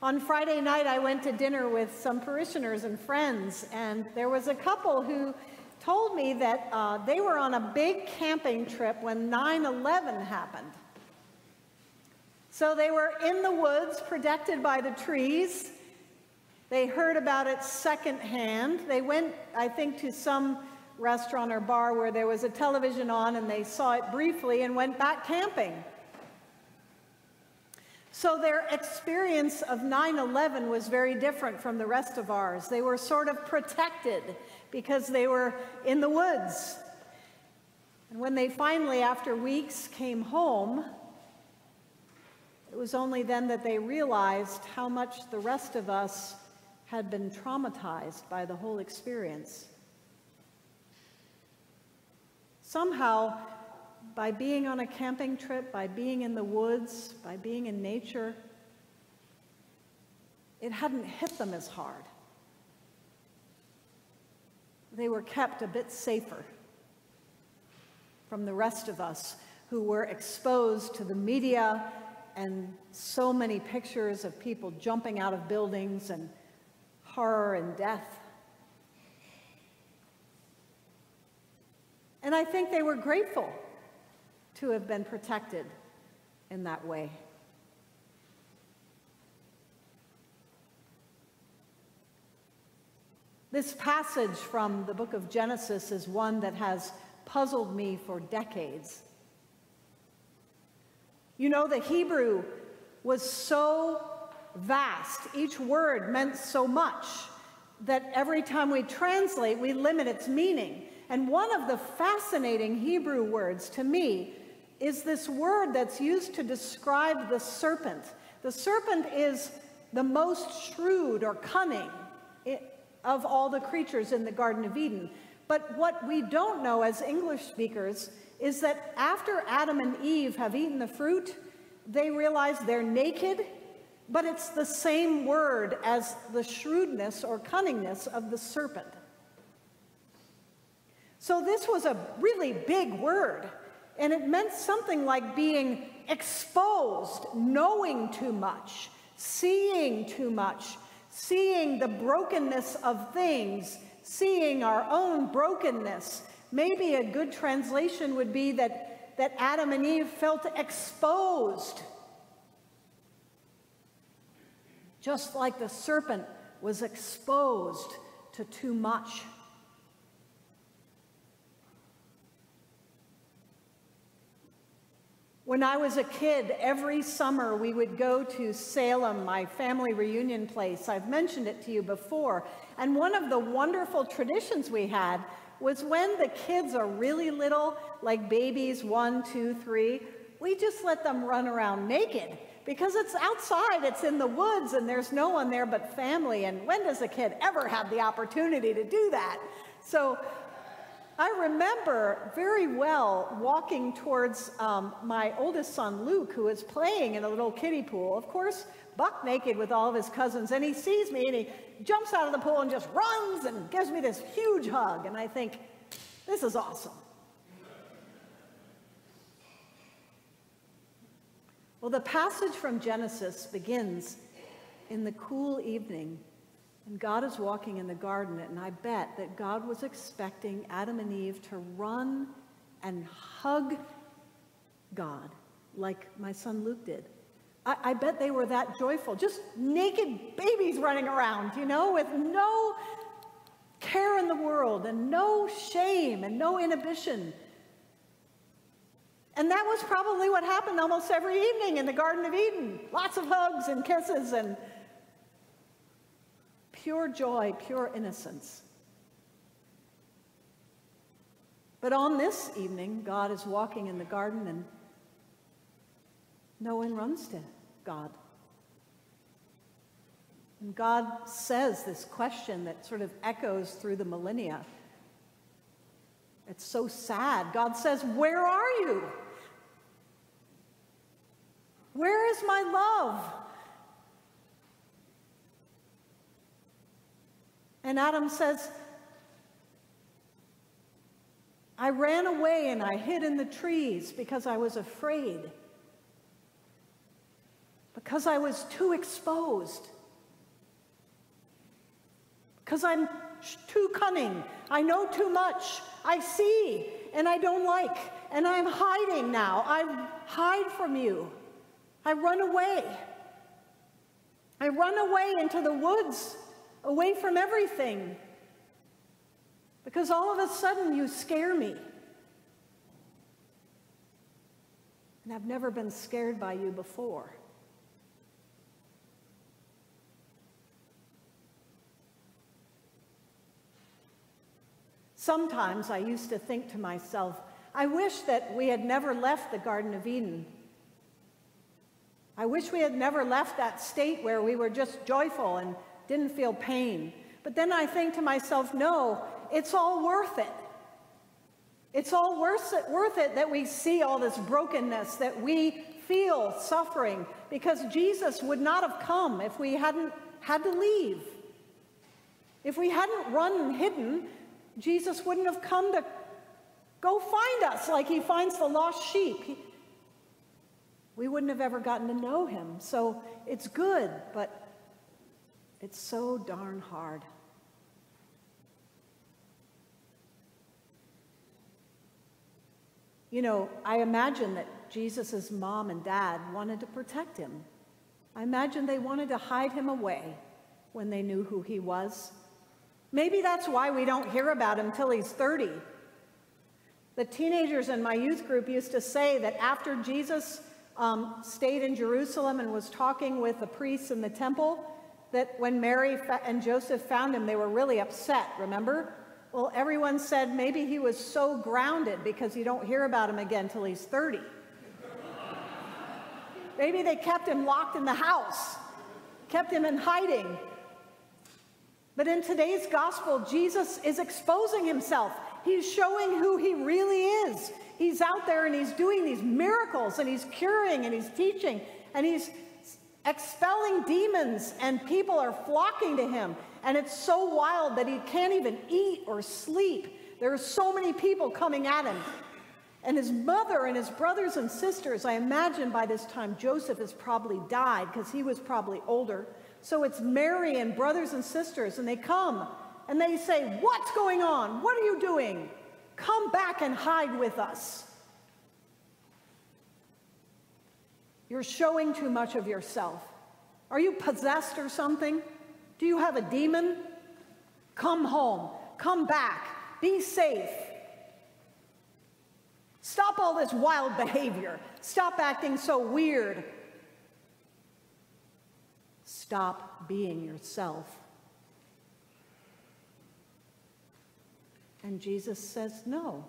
On Friday night, I went to dinner with some parishioners and friends, and there was a couple who told me that uh, they were on a big camping trip when 9 11 happened. So they were in the woods, protected by the trees. They heard about it secondhand. They went, I think, to some restaurant or bar where there was a television on and they saw it briefly and went back camping. So their experience of 9 11 was very different from the rest of ours. They were sort of protected because they were in the woods. And when they finally, after weeks, came home, it was only then that they realized how much the rest of us had been traumatized by the whole experience. Somehow, by being on a camping trip, by being in the woods, by being in nature, it hadn't hit them as hard. They were kept a bit safer from the rest of us who were exposed to the media and so many pictures of people jumping out of buildings and horror and death. And I think they were grateful to have been protected in that way. This passage from the book of Genesis is one that has puzzled me for decades. You know, the Hebrew was so vast, each word meant so much that every time we translate, we limit its meaning. And one of the fascinating Hebrew words to me is this word that's used to describe the serpent. The serpent is the most shrewd or cunning of all the creatures in the Garden of Eden. But what we don't know as English speakers is that after Adam and Eve have eaten the fruit, they realize they're naked, but it's the same word as the shrewdness or cunningness of the serpent. So this was a really big word. And it meant something like being exposed, knowing too much, seeing too much, seeing the brokenness of things, seeing our own brokenness. Maybe a good translation would be that, that Adam and Eve felt exposed. Just like the serpent was exposed to too much. When I was a kid, every summer we would go to Salem, my family reunion place. I've mentioned it to you before. And one of the wonderful traditions we had was when the kids are really little, like babies, one, two, three, we just let them run around naked because it's outside, it's in the woods, and there's no one there but family. And when does a kid ever have the opportunity to do that? So I remember very well walking towards um, my oldest son, Luke, who is playing in a little kiddie pool, of course, buck naked with all of his cousins, and he sees me and he jumps out of the pool and just runs and gives me this huge hug. And I think, this is awesome. Well, the passage from Genesis begins in the cool evening and God is walking in the garden, and I bet that God was expecting Adam and Eve to run and hug God like my son Luke did. I, I bet they were that joyful, just naked babies running around, you know, with no care in the world and no shame and no inhibition. And that was probably what happened almost every evening in the Garden of Eden. Lots of hugs and kisses and pure joy, pure innocence. But on this evening, God is walking in the garden and no one runs to God. And God says this question that sort of echoes through the millennia. It's so sad. God says, Where are you? Where is my love? And Adam says, I ran away and I hid in the trees because I was afraid. Because I was too exposed. Because I'm too cunning. I know too much. I see and I don't like. And I'm hiding now. I hide from you. I run away. I run away into the woods, away from everything. Because all of a sudden you scare me. And I've never been scared by you before. Sometimes I used to think to myself, I wish that we had never left the Garden of Eden. I wish we had never left that state where we were just joyful and didn't feel pain. But then I think to myself, no, it's all worth it. It's all worth it, worth it that we see all this brokenness, that we feel suffering, because Jesus would not have come if we hadn't had to leave. If we hadn't run and hidden, Jesus wouldn't have come to go find us like he finds the lost sheep. He, we wouldn't have ever gotten to know him. So it's good, but it's so darn hard. You know, I imagine that Jesus' mom and dad wanted to protect him. I imagine they wanted to hide him away when they knew who he was. Maybe that's why we don't hear about him till he's 30. The teenagers in my youth group used to say that after Jesus um, stayed in Jerusalem and was talking with the priests in the temple, that when Mary and Joseph found him, they were really upset, remember? Well, everyone said maybe he was so grounded because you don't hear about him again till he's 30. maybe they kept him locked in the house, kept him in hiding, but in today's gospel, Jesus is exposing himself. He's showing who he really is. He's out there and he's doing these miracles and he's curing and he's teaching and he's expelling demons and people are flocking to him. And it's so wild that he can't even eat or sleep. There are so many people coming at him. And his mother and his brothers and sisters, I imagine by this time Joseph has probably died because he was probably older. So it's Mary and brothers and sisters, and they come and they say, What's going on? What are you doing? Come back and hide with us. You're showing too much of yourself. Are you possessed or something? Do you have a demon? Come home. Come back. Be safe. Stop all this wild behavior. Stop acting so weird. Stop being yourself. And Jesus says, No.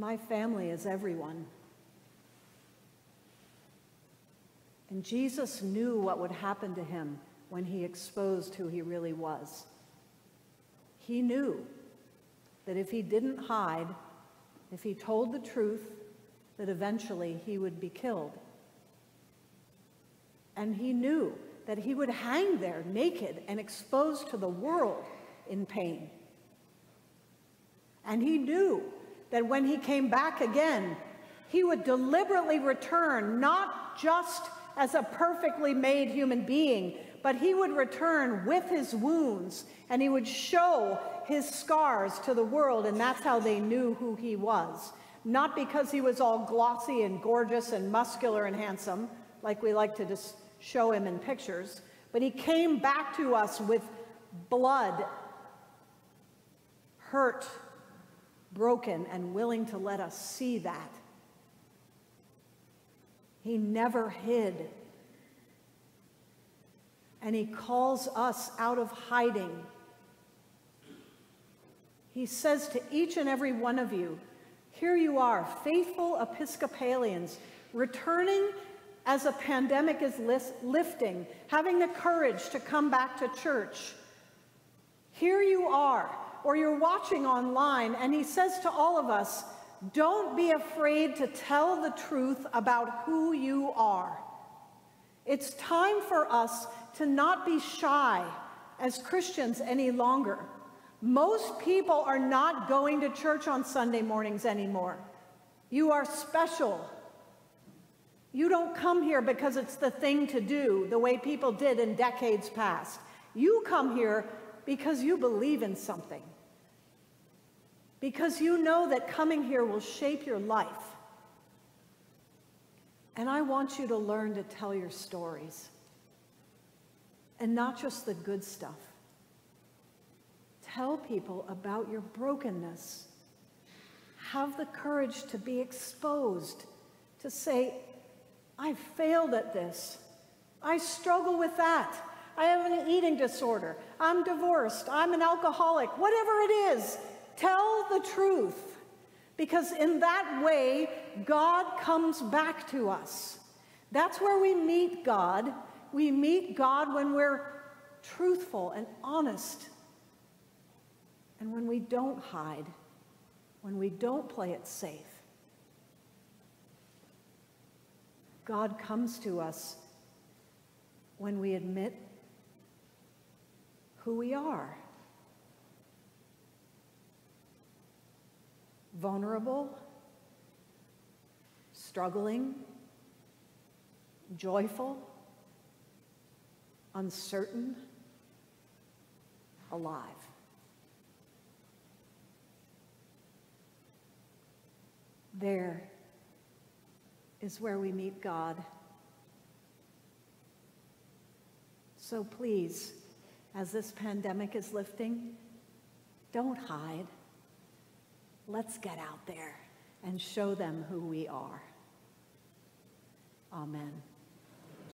My family is everyone. And Jesus knew what would happen to him when he exposed who he really was. He knew that if he didn't hide, if he told the truth, that eventually he would be killed. And he knew that he would hang there naked and exposed to the world in pain. And he knew that when he came back again, he would deliberately return not just as a perfectly made human being, but he would return with his wounds and he would show his scars to the world, and that's how they knew who he was. Not because he was all glossy and gorgeous and muscular and handsome, like we like to just show him in pictures, but he came back to us with blood, hurt, broken, and willing to let us see that. He never hid. And he calls us out of hiding. He says to each and every one of you, here you are, faithful Episcopalians, returning as a pandemic is lifting, having the courage to come back to church. Here you are, or you're watching online, and he says to all of us, don't be afraid to tell the truth about who you are. It's time for us to not be shy as Christians any longer. Most people are not going to church on Sunday mornings anymore. You are special. You don't come here because it's the thing to do, the way people did in decades past. You come here because you believe in something. Because you know that coming here will shape your life. And I want you to learn to tell your stories. And not just the good stuff. Tell people about your brokenness. Have the courage to be exposed, to say, I failed at this. I struggle with that. I have an eating disorder. I'm divorced. I'm an alcoholic. Whatever it is, tell the truth. Because in that way, God comes back to us. That's where we meet God. We meet God when we're truthful and honest. And when we don't hide, when we don't play it safe. God comes to us when we admit who we are. Vulnerable, struggling, joyful, uncertain, alive. There is where we meet God. So please, as this pandemic is lifting, don't hide. Let's get out there and show them who we are. Amen.